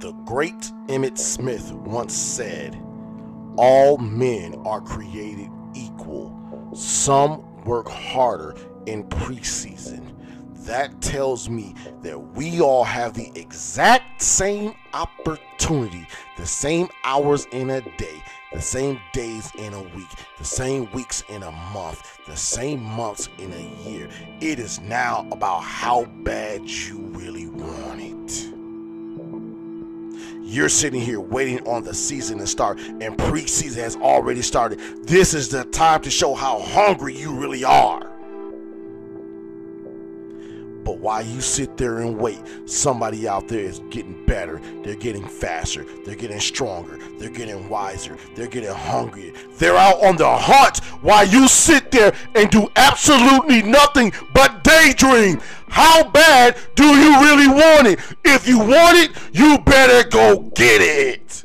The great Emmitt Smith once said, All men are created equal. Some work harder in preseason. That tells me that we all have the exact same opportunity, the same hours in a day, the same days in a week, the same weeks in a month, the same months in a year. It is now about how bad you really want it. You're sitting here waiting on the season to start, and preseason has already started. This is the time to show how hungry you really are. But while you sit there and wait, somebody out there is getting better. They're getting faster. They're getting stronger. They're getting wiser. They're getting hungrier. They're out on the hunt while you sit there and do absolutely nothing but daydream. How bad do you really want it? If you want it, you better go get it.